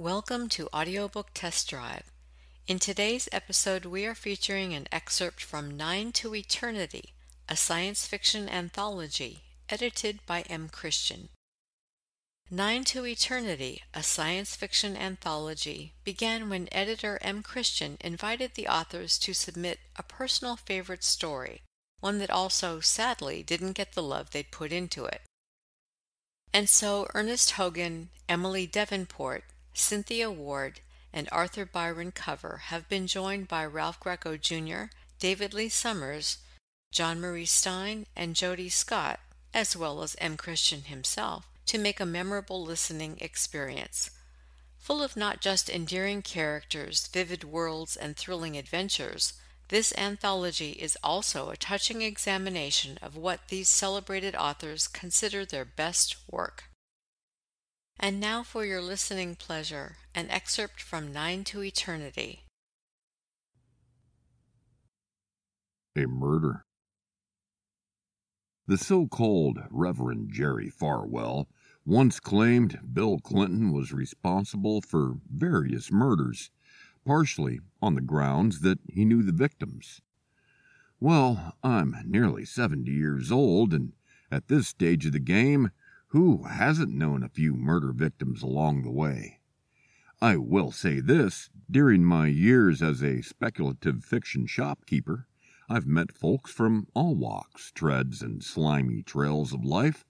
Welcome to Audiobook Test Drive. In today's episode, we are featuring an excerpt from Nine to Eternity, a science fiction anthology, edited by M. Christian. Nine to Eternity, a science fiction anthology, began when editor M. Christian invited the authors to submit a personal favorite story, one that also, sadly, didn't get the love they'd put into it. And so Ernest Hogan, Emily Devenport, Cynthia Ward, and Arthur Byron Cover have been joined by Ralph Greco Jr., David Lee Summers, Jean Marie Stine, and Jody Scott, as well as M. Christian himself, to make a memorable listening experience. Full of not just endearing characters, vivid worlds, and thrilling adventures, this anthology is also a touching examination of what these celebrated authors consider their best work. And now for your listening pleasure, an excerpt from Nine to Eternity. A murder. The so called Reverend Jerry Falwell once claimed Bill Clinton was responsible for various murders partially on the grounds that he knew the victims. Well, I'm nearly 70 years old, and at this stage of the game, who hasn't known a few murder victims along the way? I will say this during my years as a speculative fiction shopkeeper, I've met folks from all walks, treads, and slimy trails of life,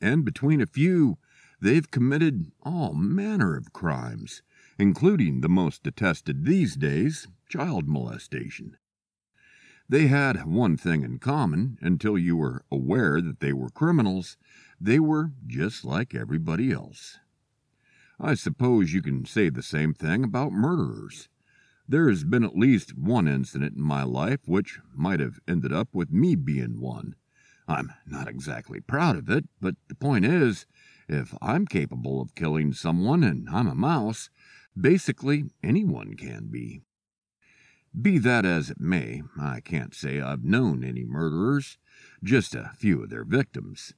and between a few, they've committed all manner of crimes including the most detested these days child molestation. They had one thing in common until you were aware that they were criminals. They were just like everybody else. I suppose you can say the same thing about murderers. There has been at least one incident in my life which might have ended up with me being one. I'm not exactly proud of it, but the point is, if I'm capable of killing someone and I'm a mouse, Basically, anyone can be. Be that as it may, I can't say I've known any murderers, just a few of their victims.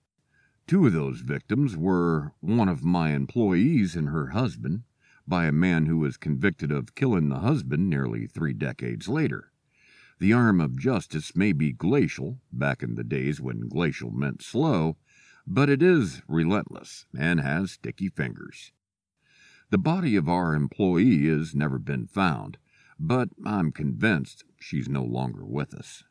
Two of those victims were one of my employees and her husband, by a man who was convicted of killing the husband nearly three decades later. The arm of justice may be glacial, back in the days when glacial meant slow, but it is relentless and has sticky fingers. The body of our employee has never been found, but I'm convinced she's no longer with us.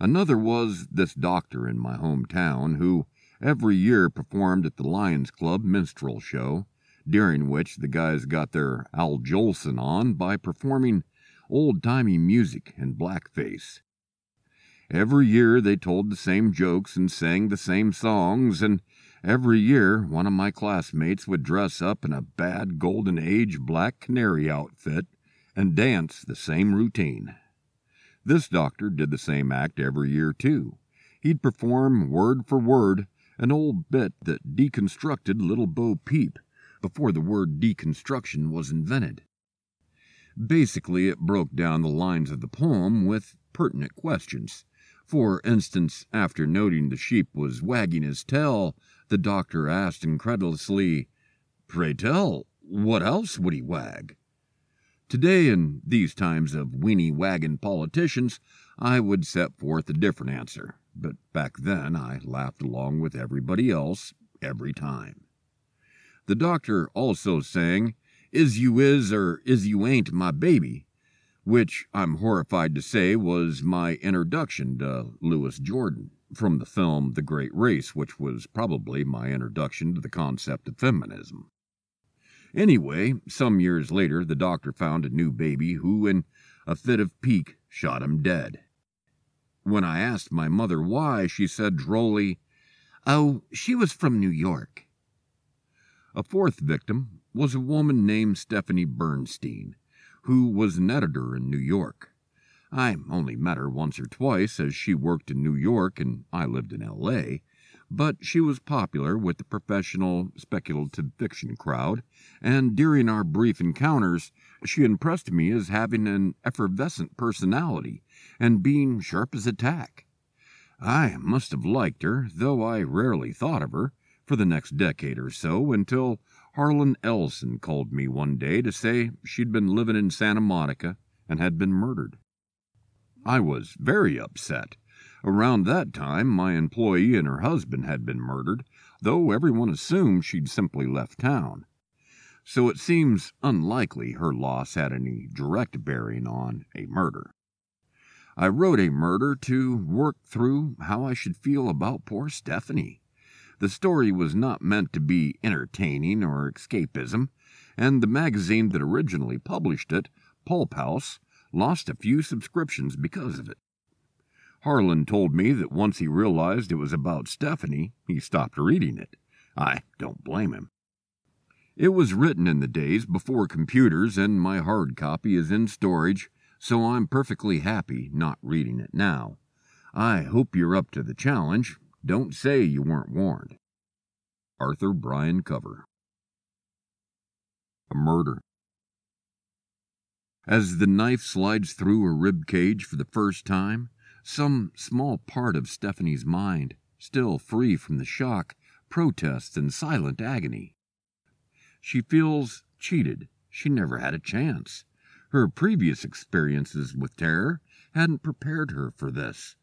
Another was this doctor in my hometown who every year performed at the Lions Club minstrel show, during which the guys got their Al Jolson on by performing old timey music in blackface. Every year they told the same jokes and sang the same songs, and Every year, one of my classmates would dress up in a bad Golden Age black canary outfit and dance the same routine. This doctor did the same act every year, too. He'd perform word for word an old bit that deconstructed Little Bo Peep before the word deconstruction was invented. Basically, it broke down the lines of the poem with pertinent questions. For instance, after noting the sheep was wagging his tail, the doctor asked incredulously, Pray tell, what else would he wag? Today, in these times of weenie wagging politicians, I would set forth a different answer, but back then I laughed along with everybody else every time. The doctor also sang, Is you is or is you ain't my baby, which I'm horrified to say was my introduction to Louis Jordan from the film The Great Race, which was probably my introduction to the concept of feminism. Anyway, some years later, the doctor found a new baby who, in a fit of pique, shot him dead. When I asked my mother why, she said drolly, Oh, she was from New York. A fourth victim was a woman named Stephanie Bernstein, who was an editor in New York. I only met her once or twice as she worked in New York and I lived in L.A., but she was popular with the professional speculative fiction crowd, and during our brief encounters, she impressed me as having an effervescent personality and being sharp as a tack. I must have liked her, though I rarely thought of her, for the next decade or so until Harlan Ellison called me one day to say she'd been living in Santa Monica and had been murdered. I was very upset. Around that time, my employee and her husband had been murdered, though everyone assumed she'd simply left town. So it seems unlikely her loss had any direct bearing on a murder. I wrote a murder to work through how I should feel about poor Stephanie. The story was not meant to be entertaining or escapism, and the magazine that originally published it, Pulphouse, lost a few subscriptions because of it. Harlan told me that once he realized it was about Stephanie, he stopped reading it. I don't blame him. It was written in the days before computers, and my hard copy is in storage, so I'm perfectly happy not reading it now. I hope you're up to the challenge. Don't say you weren't warned. Arthur Byron Cover. A murder. As the knife slides through a rib cage for the first time, some small part of Stephanie's mind, still free from the shock, protests in silent agony. She feels cheated. She never had a chance. Her previous experiences with terror hadn't prepared her for this.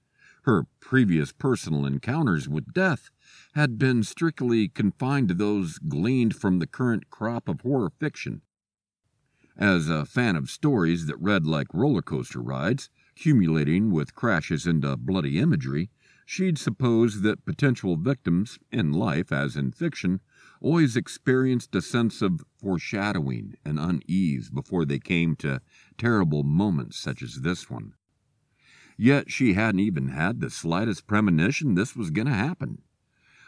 Her previous personal encounters with death had been strictly confined to those gleaned from the current crop of horror fiction as a fan of stories that read like roller coaster rides, accumulating with crashes into bloody imagery, she'd suppose that potential victims, in life as in fiction, always experienced a sense of foreshadowing and unease before they came to terrible moments such as this one. Yet she hadn't even had the slightest premonition this was going to happen.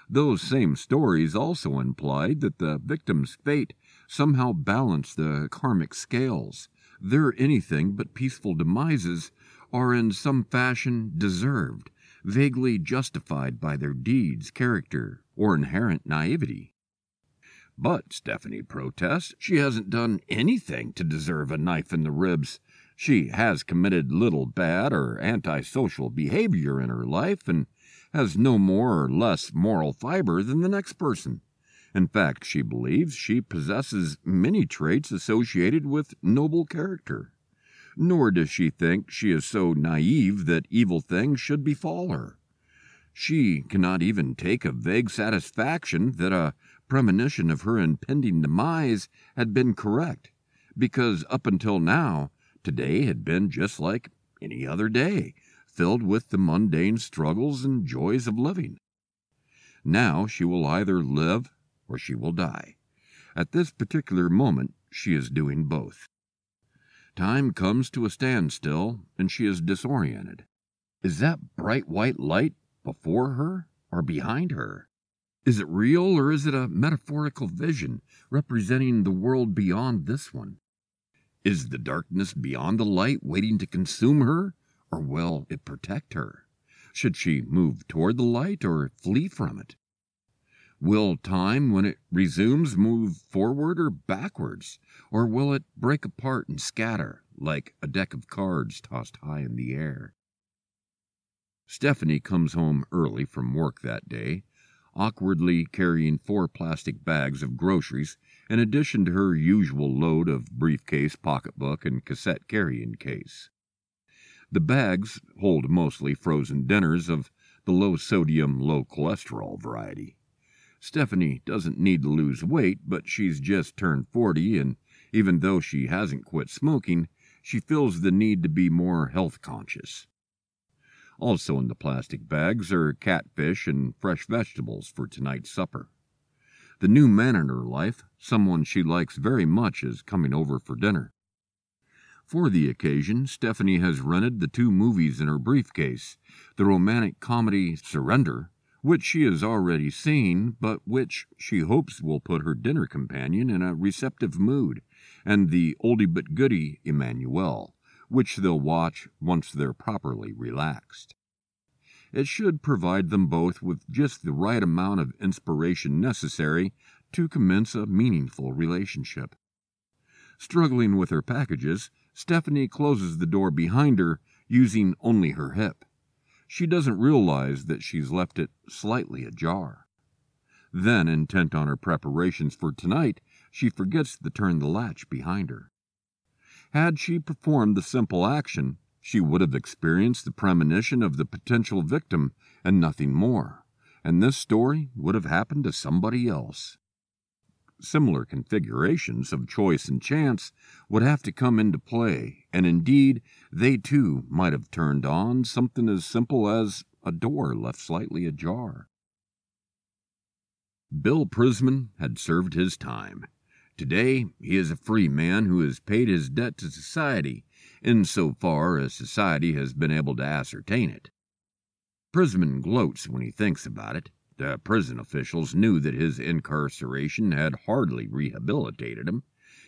Those same stories also implied that the victim's fate somehow balanced the karmic scales. Their anything but peaceful demises are in some fashion deserved, vaguely justified by their deeds, character, or inherent naivety. But, Stephanie protests, she hasn't done anything to deserve a knife in the ribs. She has committed little bad or antisocial behavior in her life and has no more or less moral fiber than the next person. In fact, she believes she possesses many traits associated with noble character. Nor does she think she is so naive that evil things should befall her. She cannot even take a vague satisfaction that a premonition of her impending demise had been correct, because up until now, today had been just like any other day, filled with the mundane struggles and joys of living. Now she will either live or she will die. At this particular moment, she is doing both. Time comes to a standstill, and she is disoriented. Is that bright white light before her or behind her? Is it real or is it a metaphorical vision representing the world beyond this one? Is the darkness beyond the light waiting to consume her, or will it protect her? Should she move toward the light or flee from it? Will time, when it resumes, move forward or backwards? Or will it break apart and scatter like a deck of cards tossed high in the air? Stephanie comes home early from work that day, awkwardly carrying four plastic bags of groceries in addition to her usual load of briefcase, pocketbook, and cassette carrying case. The bags hold mostly frozen dinners of the low sodium, low cholesterol variety. Stephanie doesn't need to lose weight, but she's just turned 40, and even though she hasn't quit smoking, she feels the need to be more health conscious. Also in the plastic bags are catfish and fresh vegetables for tonight's supper. The new man in her life, someone she likes very much, is coming over for dinner. For the occasion, Stephanie has rented the two movies in her briefcase the romantic comedy Surrender which she has already seen, but which she hopes will put her dinner companion in a receptive mood, and the oldie but goodie Emmanuelle, which they'll watch once they're properly relaxed. It should provide them both with just the right amount of inspiration necessary to commence a meaningful relationship. Struggling with her packages, Stephanie closes the door behind her, using only her hip. She doesn't realize that she's left it slightly ajar. Then, intent on her preparations for tonight, she forgets to turn the latch behind her. Had she performed the simple action, she would have experienced the premonition of the potential victim and nothing more, and this story would have happened to somebody else. Similar configurations of choice and chance would have to come into play, and indeed, they too might have turned on something as simple as a door left slightly ajar. Bill Prisman had served his time. Today, he is a free man who has paid his debt to society, in so far as society has been able to ascertain it. Prisman gloats when he thinks about it. The prison officials knew that his incarceration had hardly rehabilitated him.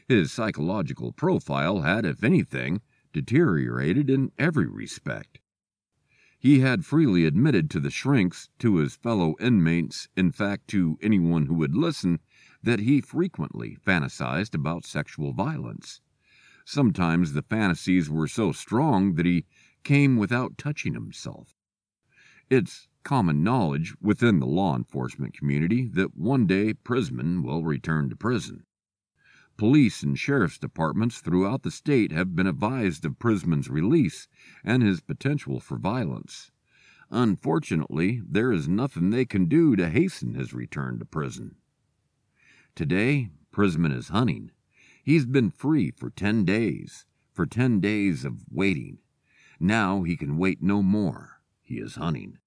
His psychological profile had, if anything, deteriorated in every respect. He had freely admitted to the shrinks, to his fellow inmates, in fact to anyone who would listen, that he frequently fantasized about sexual violence. Sometimes the fantasies were so strong that he came without touching himself. It's common knowledge within the law enforcement community that one day Prisman will return to prison. Police and sheriff's departments throughout the state have been advised of Prisman's release and his potential for violence. Unfortunately, there is nothing they can do to hasten his return to prison. Today, Prisman is hunting. He's been free for 10 days, for 10 days of waiting. Now he can wait no more. He is hunting.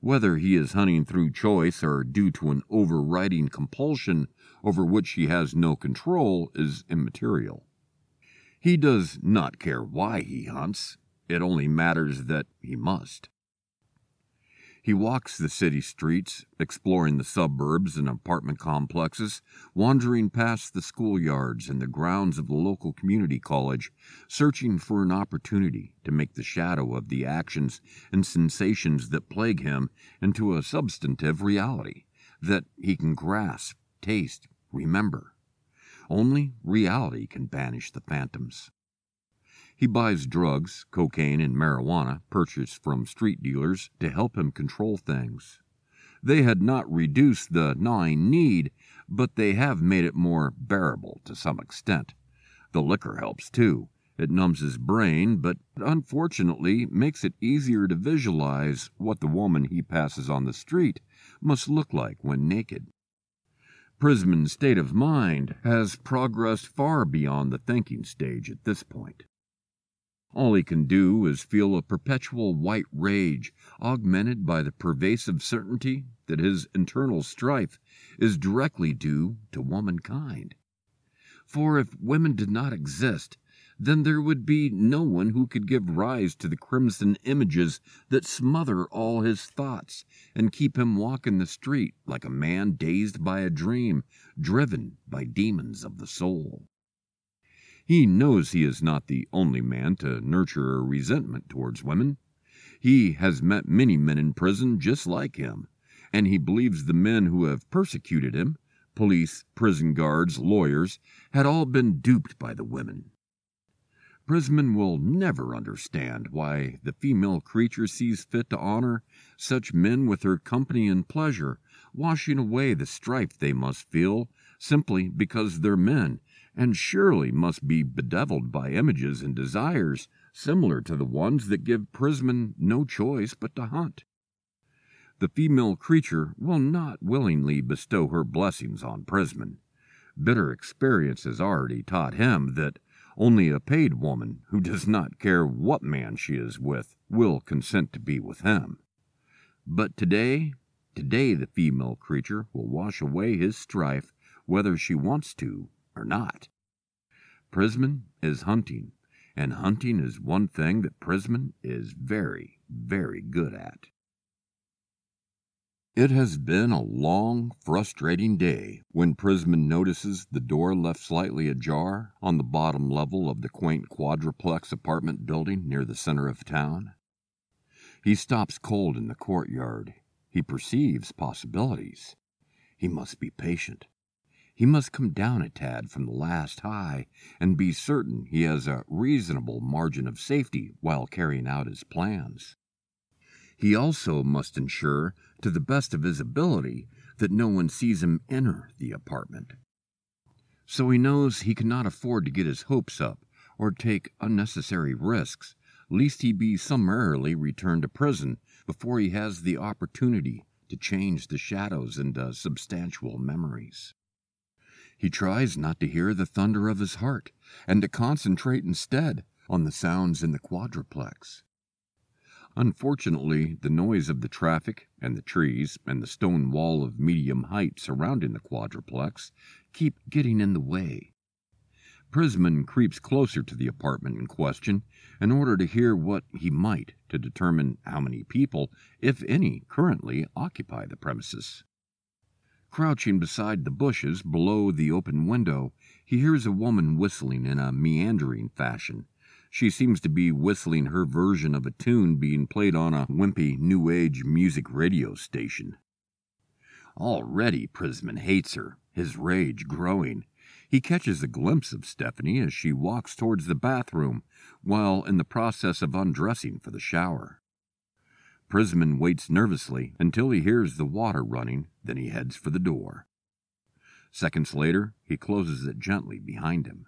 Whether he is hunting through choice or due to an overriding compulsion over which he has no control is immaterial. He does not care why he hunts, it only matters that he must. He walks the city streets, exploring the suburbs and apartment complexes, wandering past the schoolyards and the grounds of the local community college, searching for an opportunity to make the shadow of the actions and sensations that plague him into a substantive reality that he can grasp, taste, remember. Only reality can banish the phantoms. He buys drugs, cocaine, and marijuana purchased from street dealers to help him control things. They had not reduced the gnawing need, but they have made it more bearable to some extent. The liquor helps too. It numbs his brain, but unfortunately makes it easier to visualize what the woman he passes on the street must look like when naked. Prisman's state of mind has progressed far beyond the thinking stage at this point. All he can do is feel a perpetual white rage, augmented by the pervasive certainty that his internal strife is directly due to womankind. For if women did not exist, then there would be no one who could give rise to the crimson images that smother all his thoughts and keep him walking the street like a man dazed by a dream, driven by demons of the soul. He knows he is not the only man to nurture a resentment towards women. He has met many men in prison just like him, and he believes the men who have persecuted him police, prison guards, lawyers had all been duped by the women. Prisman will never understand why the female creature sees fit to honor such men with her company and pleasure, washing away the strife they must feel simply because they're men and surely must be bedeviled by images and desires similar to the ones that give Prisman no choice but to hunt. The female creature will not willingly bestow her blessings on Prisman. Bitter experience has already taught him that only a paid woman who does not care what man she is with will consent to be with him. But today, today the female creature will wash away his strife whether she wants to or not. Prisman is hunting, and hunting is one thing that Prisman is very, very good at. It has been a long, frustrating day when Prisman notices the door left slightly ajar on the bottom level of the quaint quadruplex apartment building near the center of town. He stops cold in the courtyard. He perceives possibilities. He must be patient. He must come down a tad from the last high and be certain he has a reasonable margin of safety while carrying out his plans. He also must ensure, to the best of his ability, that no one sees him enter the apartment. so he knows he cannot afford to get his hopes up or take unnecessary risks, lest he be summarily returned to prison before he has the opportunity to change the shadows into substantial memories. He tries not to hear the thunder of his heart and to concentrate instead on the sounds in the quadruplex. Unfortunately, the noise of the traffic and the trees and the stone wall of medium height surrounding the quadruplex keep getting in the way. Prisman creeps closer to the apartment in question in order to hear what he might to determine how many people, if any, currently occupy the premises. Crouching beside the bushes below the open window, he hears a woman whistling in a meandering fashion. She seems to be whistling her version of a tune being played on a wimpy New Age music radio station. Already Prisman hates her, his rage growing. He catches a glimpse of Stephanie as she walks towards the bathroom while in the process of undressing for the shower. Prisman waits nervously until he hears the water running, then he heads for the door. Seconds later, he closes it gently behind him.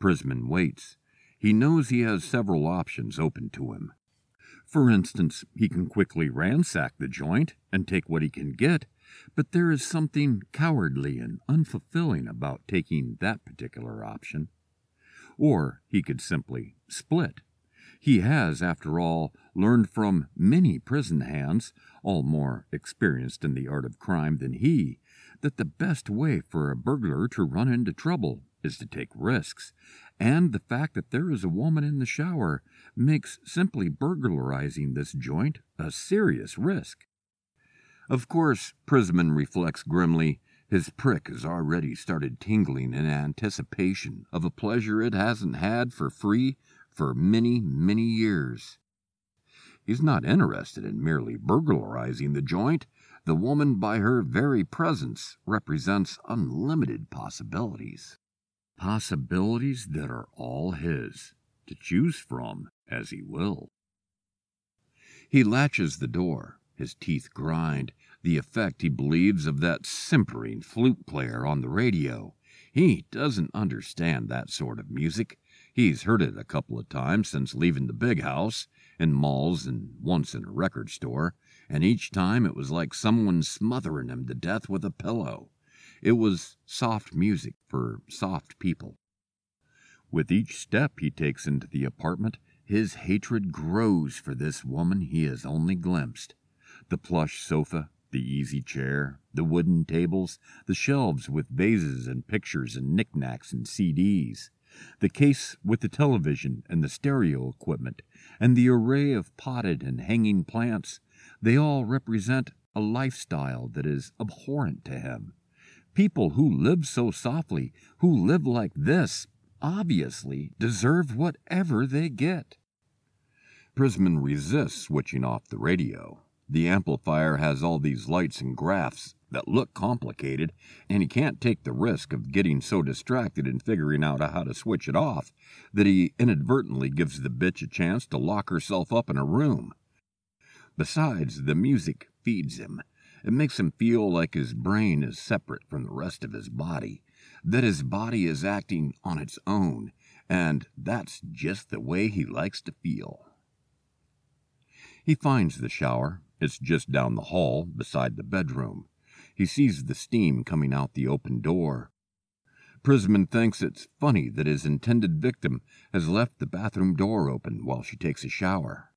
Prisman waits. He knows he has several options open to him. For instance, he can quickly ransack the joint and take what he can get but there is something cowardly and unfulfilling about taking that particular option. Or he could simply split. He has, after all, learned from many prison hands, all more experienced in the art of crime than he, that the best way for a burglar to run into trouble is to take risks, and the fact that there is a woman in the shower makes simply burglarizing this joint a serious risk. Of course, Prisman reflects grimly, his prick has already started tingling in anticipation of a pleasure it hasn't had for free for many, many years. He's not interested in merely burglarizing the joint. The woman, by her very presence, represents unlimited possibilities. Possibilities that are all his, to choose from as he will. He latches the door, his teeth grind, the effect, he believes, of that simpering flute player on the radio. He doesn't understand that sort of music. He's heard it a couple of times since leaving the big house, in malls and once in a record store, and each time it was like someone smothering him to death with a pillow. It was soft music for soft people. With each step he takes into the apartment, his hatred grows for this woman he has only glimpsed. The plush sofa, the easy chair, the wooden tables, the shelves with vases and pictures and knickknacks and CDs, the case with the television and the stereo equipment, and the array of potted and hanging plants, they all represent a lifestyle that is abhorrent to him. People who live so softly, who live like this, obviously deserve whatever they get. Prisman resists switching off the radio. The amplifier has all these lights and graphs that look complicated, and he can't take the risk of getting so distracted in figuring out how to switch it off that he inadvertently gives the bitch a chance to lock herself up in a room. Besides, the music feeds him. It makes him feel like his brain is separate from the rest of his body, that his body is acting on its own, and that's just the way he likes to feel. He finds the shower, it's just down the hall, beside the bedroom. He sees the steam coming out the open door. Prisman thinks it's funny that his intended victim has left the bathroom door open while she takes a shower.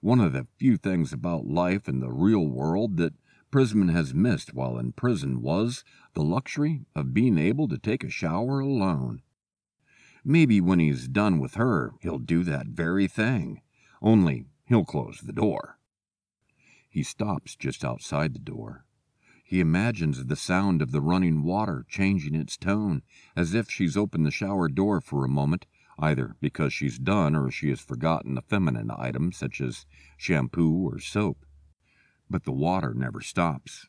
One of the few things about life in the real world that Prisman has missed while in prison was the luxury of being able to take a shower alone. Maybe when he's done with her, he'll do that very thing, only he'll close the door. He stops just outside the door. He imagines the sound of the running water changing its tone, as if she's opened the shower door for a moment, either because she's done or she has forgotten a feminine item such as shampoo or soap. But the water never stops.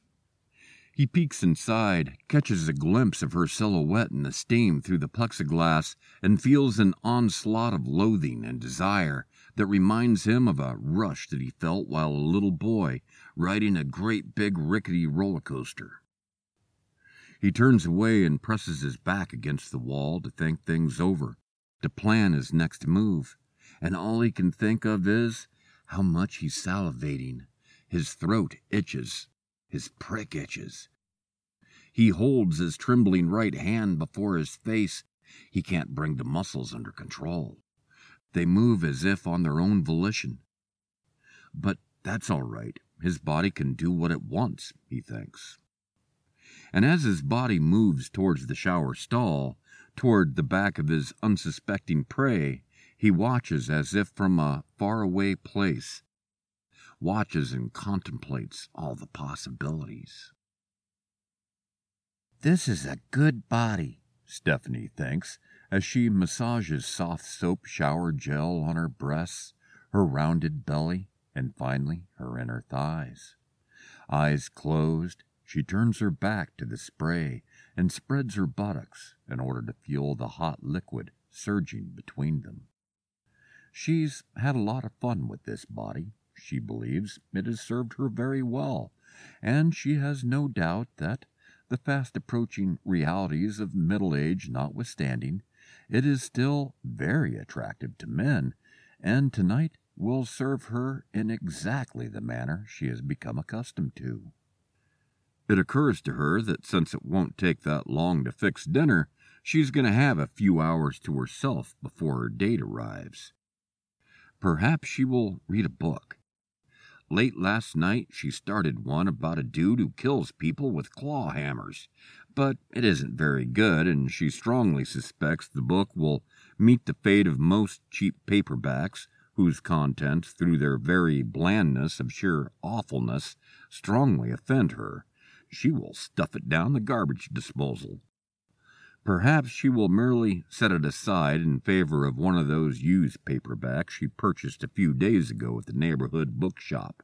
He peeks inside, catches a glimpse of her silhouette in the steam through the plexiglass, and feels an onslaught of loathing and desire that reminds him of a rush that he felt while a little boy riding a great big rickety roller coaster. He turns away and presses his back against the wall to think things over, to plan his next move, and all he can think of is how much he's salivating. His throat itches, his prick itches. He holds his trembling right hand before his face. He can't bring the muscles under control. They move as if on their own volition. But that's all right. His body can do what it wants, he thinks and as his body moves towards the shower stall, toward the back of his unsuspecting prey, he watches as if from a faraway place, watches and contemplates all the possibilities. This is a good body, Stephanie thinks, as she massages soft soap shower gel on her breasts, her rounded belly, and finally her inner thighs. Eyes closed, she turns her back to the spray and spreads her buttocks in order to feel the hot liquid surging between them. She's had a lot of fun with this body. She believes it has served her very well, and she has no doubt that, the fast approaching realities of middle age notwithstanding, it is still very attractive to men, and tonight will serve her in exactly the manner she has become accustomed to. It occurs to her that since it won't take that long to fix dinner, she's going to have a few hours to herself before her date arrives. Perhaps she will read a book. Late last night, she started one about a dude who kills people with claw hammers, but it isn't very good, and she strongly suspects the book will meet the fate of most cheap paperbacks whose contents, through their very blandness of sheer awfulness, strongly offend her she will stuff it down the garbage disposal. Perhaps she will merely set it aside in favor of one of those used paperbacks she purchased a few days ago at the neighborhood bookshop.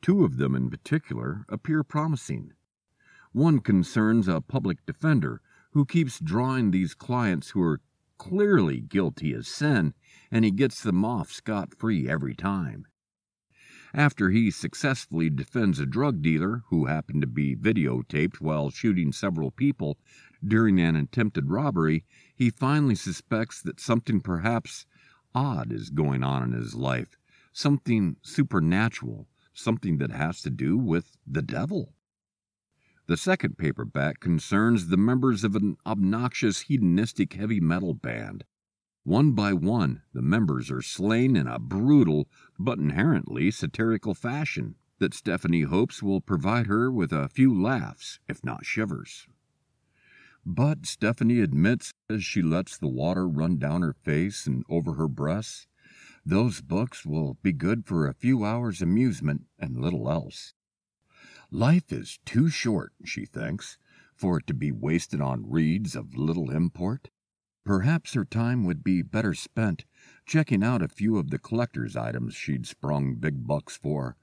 Two of them in particular appear promising. One concerns a public defender who keeps drawing these clients who are clearly guilty of sin, and he gets them off scot free every time. After he successfully defends a drug dealer who happened to be videotaped while shooting several people during an attempted robbery, he finally suspects that something perhaps odd is going on in his life, something supernatural, something that has to do with the devil. The second paperback concerns the members of an obnoxious hedonistic heavy metal band one by one, the members are slain in a brutal but inherently satirical fashion that Stephanie hopes will provide her with a few laughs, if not shivers. But Stephanie admits as she lets the water run down her face and over her breasts, those books will be good for a few hours' amusement and little else. Life is too short, she thinks, for it to be wasted on reads of little import. Perhaps her time would be better spent checking out a few of the collector's items she'd sprung big bucks for.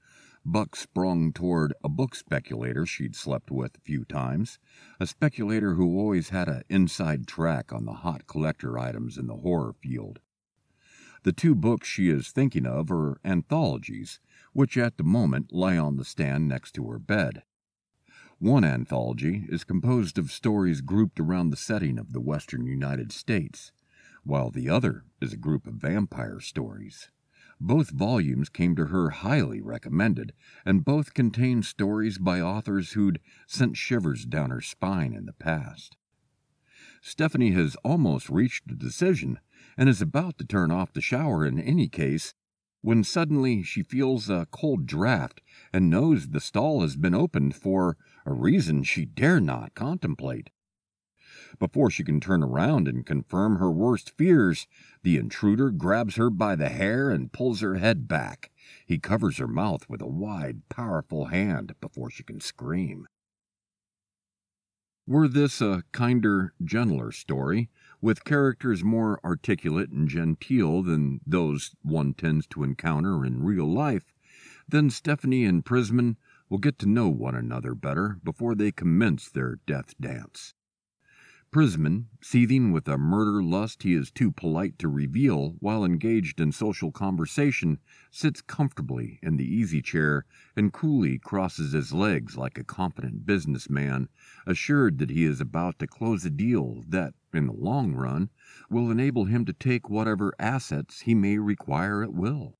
Bucks sprung toward a book speculator she'd slept with a few times, a speculator who always had an inside track on the hot collector items in the horror field. The two books she is thinking of are anthologies, which at the moment lie on the stand next to her bed. One anthology is composed of stories grouped around the setting of the western United States, while the other is a group of vampire stories. Both volumes came to her highly recommended, and both contain stories by authors who'd sent shivers down her spine in the past. Stephanie has almost reached a decision and is about to turn off the shower in any case when suddenly she feels a cold draft and knows the stall has been opened for a reason she dare not contemplate. Before she can turn around and confirm her worst fears, the intruder grabs her by the hair and pulls her head back. He covers her mouth with a wide, powerful hand before she can scream. Were this a kinder, gentler story, with characters more articulate and genteel than those one tends to encounter in real life, then Stephanie and Prisman will get to know one another better before they commence their death dance. Prisman, seething with a murder lust he is too polite to reveal while engaged in social conversation, sits comfortably in the easy chair and coolly crosses his legs like a competent businessman, assured that he is about to close a deal that, in the long run, will enable him to take whatever assets he may require at will.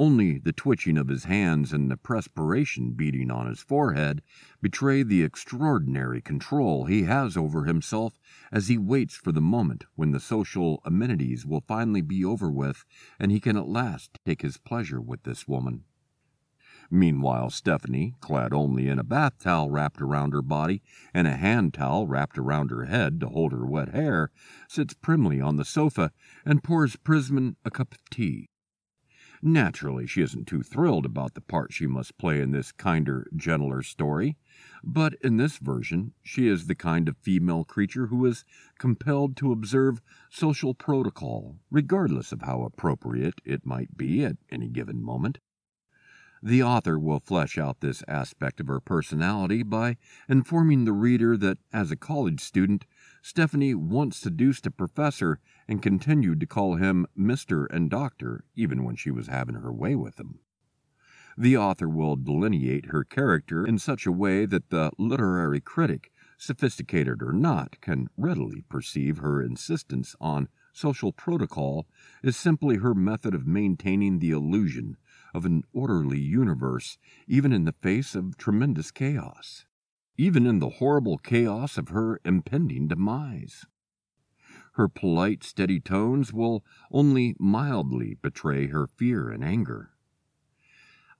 Only the twitching of his hands and the perspiration beading on his forehead betray the extraordinary control he has over himself as he waits for the moment when the social amenities will finally be over with and he can at last take his pleasure with this woman. Meanwhile, Stephanie, clad only in a bath towel wrapped around her body and a hand towel wrapped around her head to hold her wet hair, sits primly on the sofa and pours Prisman a cup of tea. Naturally, she isn't too thrilled about the part she must play in this kinder, gentler story, but in this version she is the kind of female creature who is compelled to observe social protocol, regardless of how appropriate it might be at any given moment. The author will flesh out this aspect of her personality by informing the reader that, as a college student, Stephanie once seduced a professor and continued to call him Mr. and Doctor even when she was having her way with him. The author will delineate her character in such a way that the literary critic, sophisticated or not, can readily perceive her insistence on social protocol is simply her method of maintaining the illusion of an orderly universe, even in the face of tremendous chaos, even in the horrible chaos of her impending demise. Her polite, steady tones will only mildly betray her fear and anger.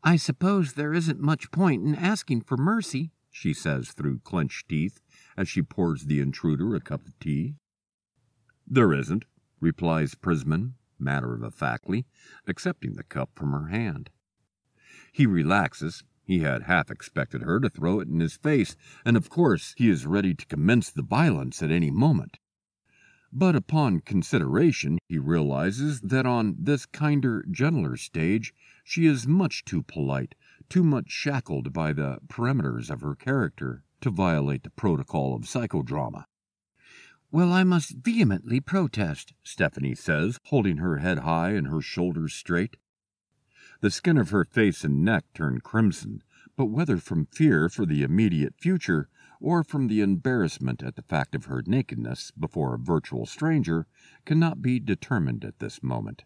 I suppose there isn't much point in asking for mercy, she says through clenched teeth as she pours the intruder a cup of tea. There isn't, replies Prisman, matter of factly, accepting the cup from her hand. He relaxes. He had half expected her to throw it in his face, and of course he is ready to commence the violence at any moment. But upon consideration, he realizes that on this kinder, gentler stage she is much too polite, too much shackled by the perimeters of her character, to violate the protocol of psychodrama. Well, I must vehemently protest, Stephanie says, holding her head high and her shoulders straight. The skin of her face and neck turn crimson, but whether from fear for the immediate future or from the embarrassment at the fact of her nakedness before a virtual stranger cannot be determined at this moment.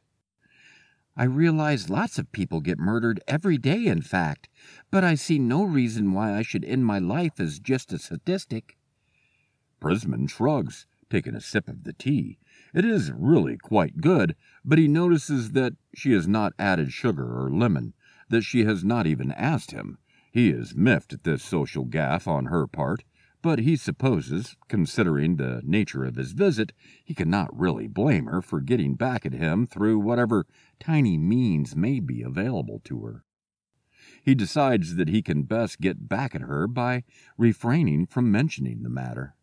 I realize lots of people get murdered every day, in fact, but I see no reason why I should end my life as just a statistic. Prisman shrugs taken a sip of the tea. It is really quite good, but he notices that she has not added sugar or lemon, that she has not even asked him. He is miffed at this social gaffe on her part, but he supposes, considering the nature of his visit, he cannot really blame her for getting back at him through whatever tiny means may be available to her. He decides that he can best get back at her by refraining from mentioning the matter.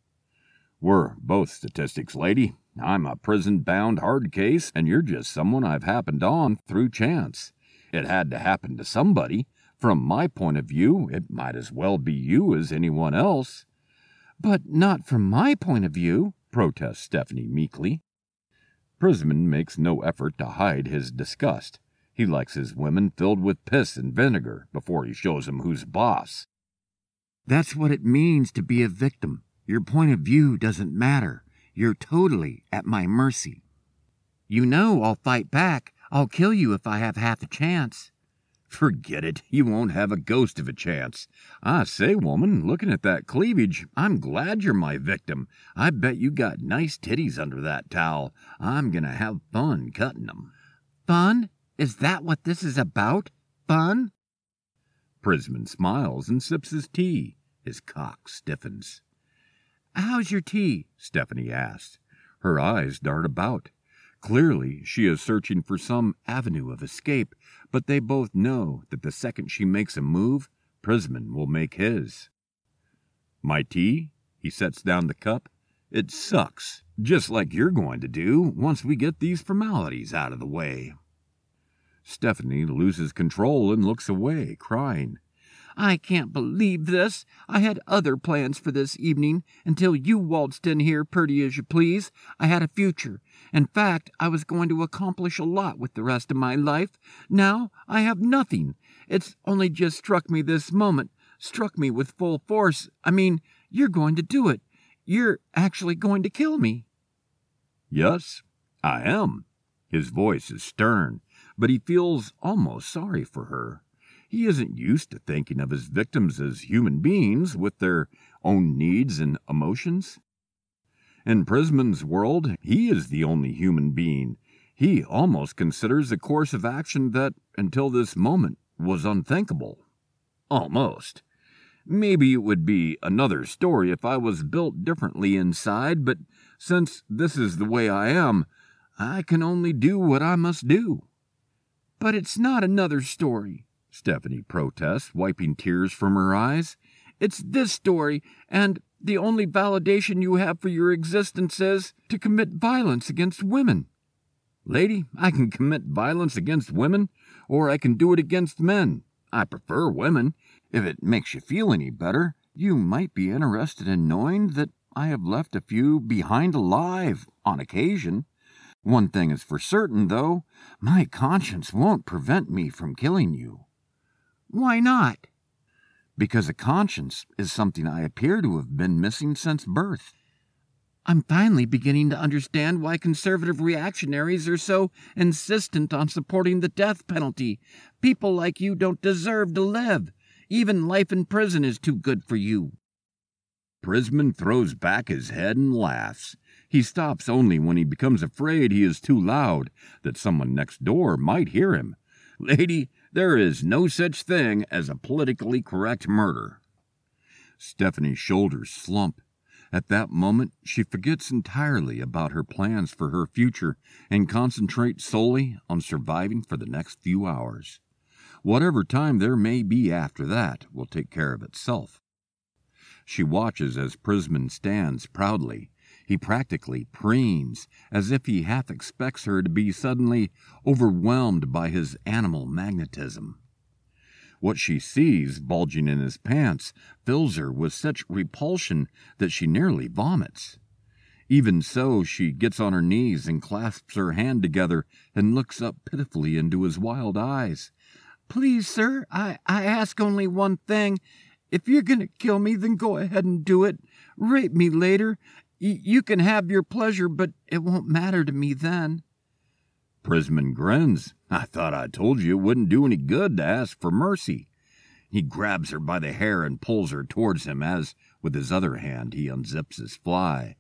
We're both statistics, lady. I'm a prison bound hard case, and you're just someone I've happened on through chance. It had to happen to somebody. From my point of view, it might as well be you as anyone else. But not from my point of view, protests Stephanie meekly. Prisman makes no effort to hide his disgust. He likes his women filled with piss and vinegar before he shows shows 'em who's boss. That's what it means to be a victim, your point of view doesn't matter. You're totally at my mercy. You know I'll fight back. I'll kill you if I have half a chance. Forget it. You won't have a ghost of a chance. I say, woman, looking at that cleavage, I'm glad you're my victim. I bet you got nice titties under that towel. I'm gonna have fun cutting cutting 'em. Fun? Is that what this is about? Fun? Prisman smiles and sips his tea. His cock stiffens. How's your tea? Stephanie asks. Her eyes dart about. Clearly, she is searching for some avenue of escape, but they both know that the second she makes a move, Prisman will make his. My tea? He sets down the cup. It sucks, just like you're going to do once we get these formalities out of the way. Stephanie loses control and looks away, crying. I can't believe this. I had other plans for this evening until you waltzed in here pretty as you please. I had a future. In fact, I was going to accomplish a lot with the rest of my life. Now I have nothing. It's only just struck me this moment, struck me with full force. I mean, you're going to do it. You're actually going to kill me. Yes, I am. His voice is stern, but he feels almost sorry for her. He isn't used to thinking of his victims as human beings with their own needs and emotions. In Prisman's world, he is the only human being. He almost considers a course of action that, until this moment, was unthinkable. Almost. Maybe it would be another story if I was built differently inside, but since this is the way I am, I can only do what I must do. But it's not another story. Stephanie protests, wiping tears from her eyes. It's this story, and the only validation you have for your existence is to commit violence against women. Lady, I can commit violence against women, or I can do it against men. I prefer women. If it makes you feel any better, you might be interested in knowing that I have left a few behind alive on occasion. One thing is for certain, though my conscience won't prevent me from killing you. Why not? Because a conscience is something I appear to have been missing since birth. I'm finally beginning to understand why conservative reactionaries are so insistent on supporting the death penalty. People like you don't deserve to live. Even life in prison is too good for you. Prisman throws back his head and laughs. He stops only when he becomes afraid he is too loud, that someone next door might hear him. Lady, there is no such thing as a politically correct murder. Stephanie's shoulders slump. At that moment, she forgets entirely about her plans for her future and concentrates solely on surviving for the next few hours. Whatever time there may be after that will take care of itself. She watches as Prisman stands proudly, he practically preens, as if he half expects her to be suddenly overwhelmed by his animal magnetism. What she sees bulging in his pants fills her with such repulsion that she nearly vomits. Even so, she gets on her knees and clasps her hand together and looks up pitifully into his wild eyes. Please, sir, I, I ask only one thing. If you're going to kill me, then go ahead and do it. Rape me later, you can have your pleasure, but it won't matter to me then. Prisman grins. I thought I told you it wouldn't do any good to ask for mercy. He grabs her by the hair and pulls her towards him as, with his other hand, he unzips his fly.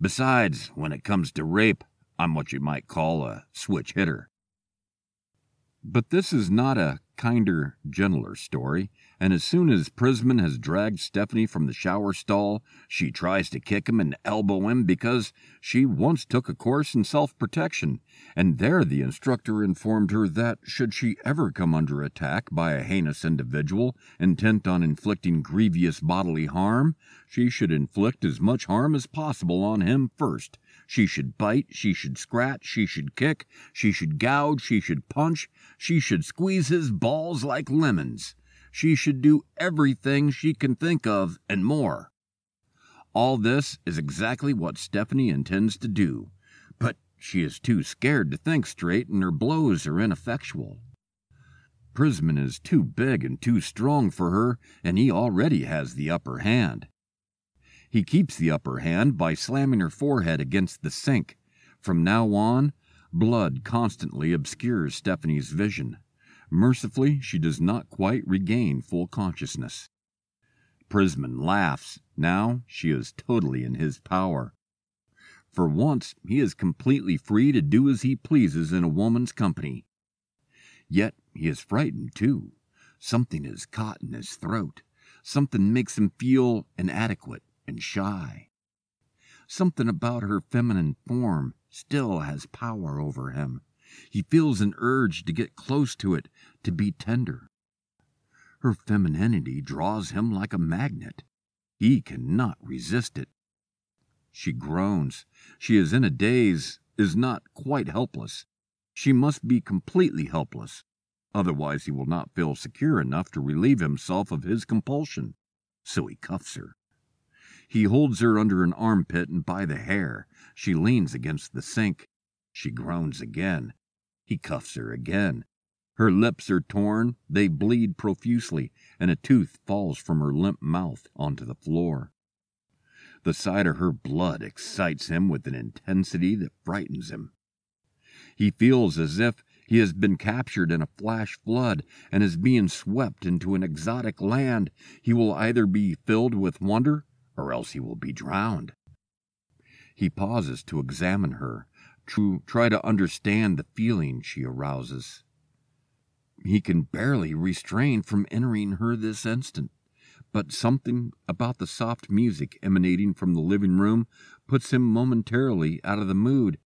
Besides, when it comes to rape, I'm what you might call a switch hitter. But this is not a kinder, gentler story, and as soon as Prisman has dragged Stephanie from the shower stall, she tries to kick him and elbow him because she once took a course in self protection, and there the instructor informed her that, should she ever come under attack by a heinous individual intent on inflicting grievous bodily harm, she should inflict as much harm as possible on him first, she should bite, she should scratch, she should kick, she should gouge, she should punch, she should squeeze his balls like lemons. She should do everything she can think of and more. All this is exactly what Stephanie intends to do, but she is too scared to think straight and her blows are ineffectual. Prisman is too big and too strong for her, and he already has the upper hand. He keeps the upper hand by slamming her forehead against the sink. From now on, blood constantly obscures Stephanie's vision. Mercifully, she does not quite regain full consciousness. Prisman laughs. Now she is totally in his power. For once, he is completely free to do as he pleases in a woman's company. Yet he is frightened, too. Something is caught in his throat. Something makes him feel inadequate and shy. Something about her feminine form still has power over him. He feels an urge to get close to it, to be tender. Her femininity draws him like a magnet. He cannot resist it. She groans. She is in a daze, is not quite helpless. She must be completely helpless. Otherwise, he will not feel secure enough to relieve himself of his compulsion. So he cuffs her. He holds her under an armpit and by the hair. She leans against the sink. She groans again. He cuffs her again. Her lips are torn, they bleed profusely, and a tooth falls from her limp mouth onto the floor. The sight of her blood excites him with an intensity that frightens him. He feels as if he has been captured in a flash flood and is being swept into an exotic land. He will either be filled with wonder or else he will be drowned. He pauses to examine her, to try to understand the feeling she arouses. He can barely restrain from entering her this instant, but something about the soft music emanating from the living room puts him momentarily out of the mood,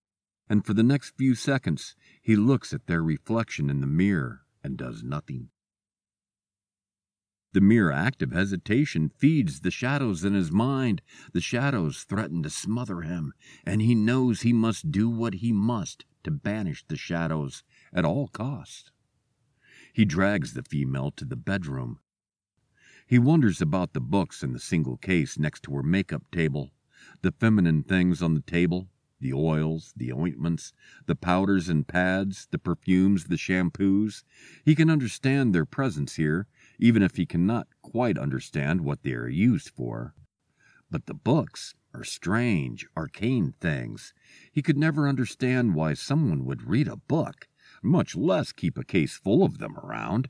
and for the next few seconds he looks at their reflection in the mirror and does nothing. The mere act of hesitation feeds the shadows in his mind. The shadows threaten to smother him, and he knows he must do what he must to banish the shadows at all costs. He drags the female to the bedroom. He wonders about the books in the single case next to her makeup table, the feminine things on the table, the oils, the ointments, the powders and pads, the perfumes, the shampoos. He can understand their presence here, even if he cannot quite understand what they are used for. But the books are strange, arcane things. He could never understand why someone would read a book, much less keep a case full of them around.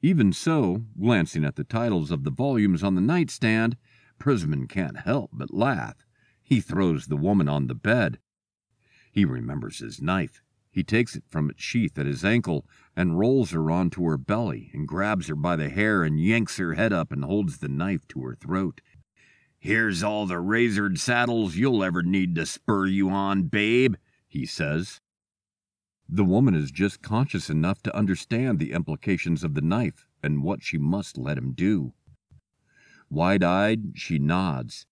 Even so, glancing at the titles of the volumes on the nightstand, Prisman can't help but laugh. He throws the woman on the bed. He remembers his knife. He takes it from its sheath at his ankle and rolls her onto her belly and grabs her by the hair and yanks her head up and holds the knife to her throat. Here's all the razored saddles you'll ever need to spur you on, babe, he says. The woman is just conscious enough to understand the implications of the knife and what she must let him do. Wide eyed, she nods.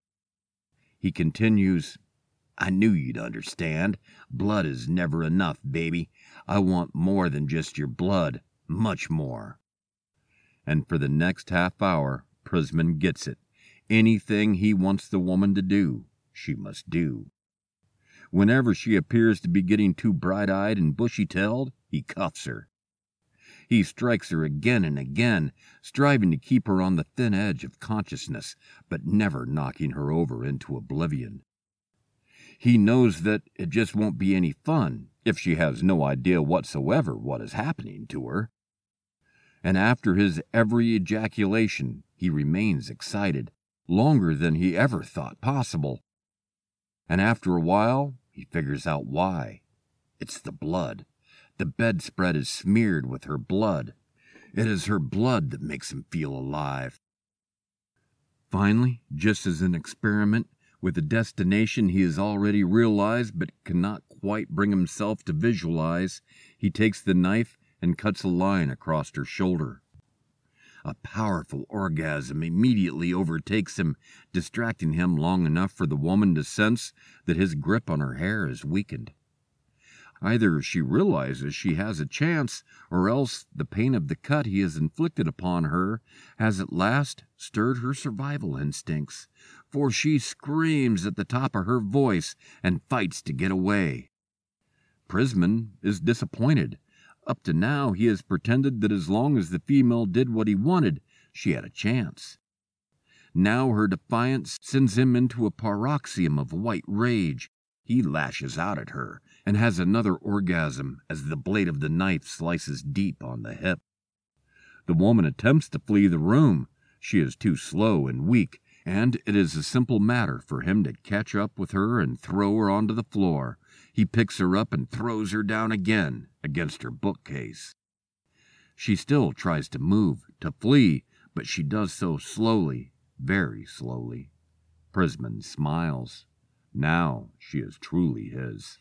He continues, I knew you'd understand. Blood is never enough, baby. I want more than just your blood, much more. And for the next half hour, Prisman gets it. Anything he wants the woman to do, she must do. Whenever she appears to be getting too bright eyed and bushy tailed, he cuffs her. He strikes her again and again, striving to keep her on the thin edge of consciousness, but never knocking her over into oblivion. He knows that it just won't be any fun if she has no idea whatsoever what is happening to her. And after his every ejaculation, he remains excited, longer than he ever thought possible. And after a while, he figures out why. It's the blood. The bedspread is smeared with her blood. It is her blood that makes him feel alive. Finally, just as an experiment, with a destination he has already realized but cannot quite bring himself to visualize, he takes the knife and cuts a line across her shoulder. A powerful orgasm immediately overtakes him, distracting him long enough for the woman to sense that his grip on her hair is weakened. Either she realizes she has a chance, or else the pain of the cut he has inflicted upon her has at last stirred her survival instincts, for she screams at the top of her voice and fights to get away. Prisman is disappointed. Up to now, he has pretended that as long as the female did what he wanted, she had a chance. Now her defiance sends him into a paroxysm of white rage. He lashes out at her, and has another orgasm as the blade of the knife slices deep on the hip. The woman attempts to flee the room. She is too slow and weak, and it is a simple matter for him to catch up with her and throw her onto the floor. He picks her up and throws her down again against her bookcase. She still tries to move, to flee, but she does so slowly, very slowly. Prisman smiles. Now she is truly his.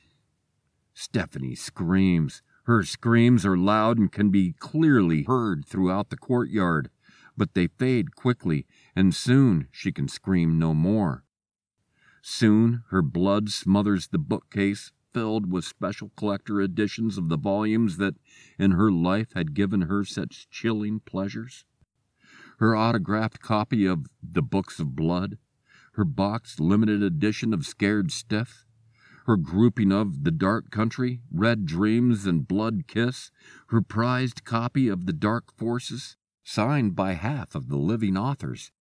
Stephanie screams. Her screams are loud and can be clearly heard throughout the courtyard, but they fade quickly, and soon she can scream no more. Soon her blood smothers the bookcase, filled with special collector editions of the volumes that in her life had given her such chilling pleasures? Her autographed copy of The Books of Blood, her boxed limited edition of Scared Stiff, her grouping of The Dark Country, Red Dreams, and Blood Kiss, her prized copy of The Dark Forces, signed by half of the living authors,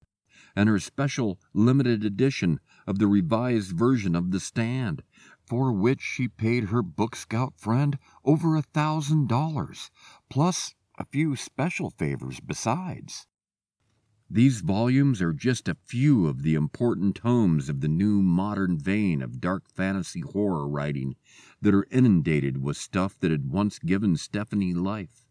and her special limited edition of the revised version of The Stand, for which she paid her Book Scout friend over a thousand dollars, plus a few special favors besides. These volumes are just a few of the important tomes of the new modern vein of dark fantasy horror writing that are inundated with stuff that had once given Stephanie life.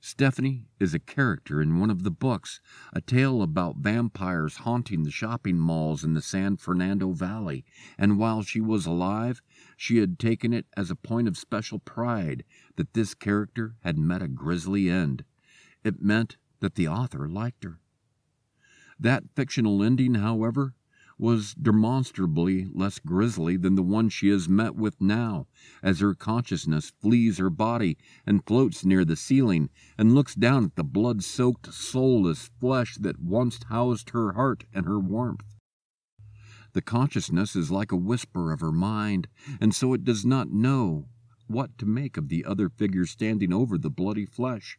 Stephanie is a character in one of the books, a tale about vampires haunting the shopping malls in the San Fernando Valley, and while she was alive, she had taken it as a point of special pride that this character had met a grisly end. It meant that the author liked her. That fictional ending, however, was demonstrably less grisly than the one she has met with now, as her consciousness flees her body and floats near the ceiling and looks down at the blood soaked, soulless flesh that once housed her heart and her warmth. The consciousness is like a whisper of her mind, and so it does not know what to make of the other figure standing over the bloody flesh.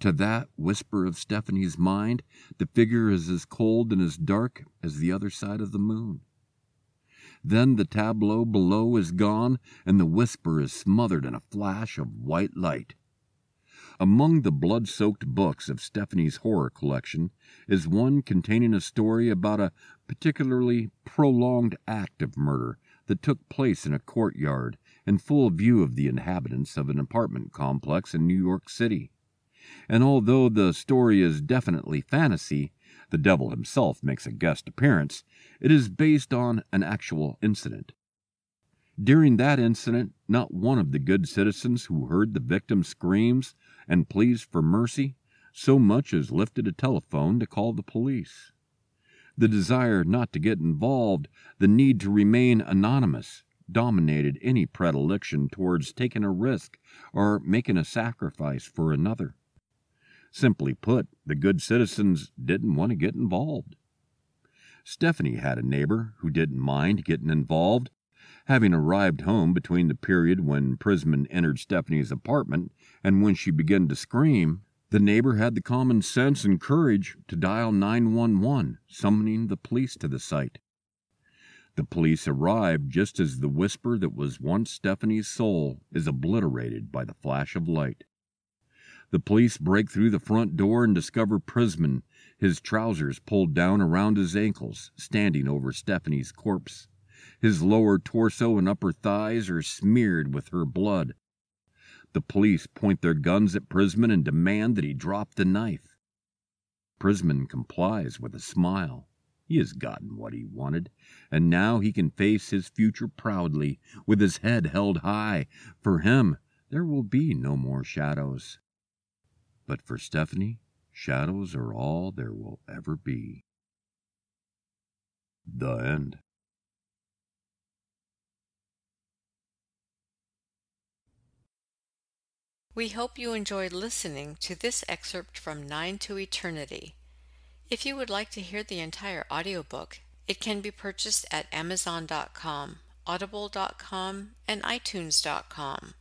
To that whisper of Stephanie's mind, the figure is as cold and as dark as the other side of the moon. Then the tableau below is gone, and the whisper is smothered in a flash of white light. Among the blood soaked books of Stephanie's horror collection is one containing a story about a particularly prolonged act of murder that took place in a courtyard in full view of the inhabitants of an apartment complex in New York City and although the story is definitely fantasy, the devil himself makes a guest appearance, it is based on an actual incident. During that incident, not one of the good citizens who heard the victim's screams and pleas for mercy so much as lifted a telephone to call the police. The desire not to get involved, the need to remain anonymous, dominated any predilection towards taking a risk or making a sacrifice for another. Simply put, the good citizens didn't want to get involved. Stephanie had a neighbor who didn't mind getting involved. Having arrived home between the period when Prisman entered Stephanie's apartment and when she began to scream, the neighbor had the common sense and courage to dial 911, summoning the police to the site. The police arrived just as the whisper that was once Stephanie's soul is obliterated by the flash of light. The police break through the front door and discover Prisman, his trousers pulled down around his ankles, standing over Stephanie's corpse. His lower torso and upper thighs are smeared with her blood. The police point their guns at Prisman and demand that he drop the knife. Prisman complies with a smile. He has gotten what he wanted, and now he can face his future proudly, with his head held high. For him, there will be no more shadows. But for Stephanie, shadows are all there will ever be. The end. We hope you enjoyed listening to this excerpt from Nine to Eternity. If you would like to hear the entire audiobook, it can be purchased at Amazon.com, Audible.com, and iTunes.com.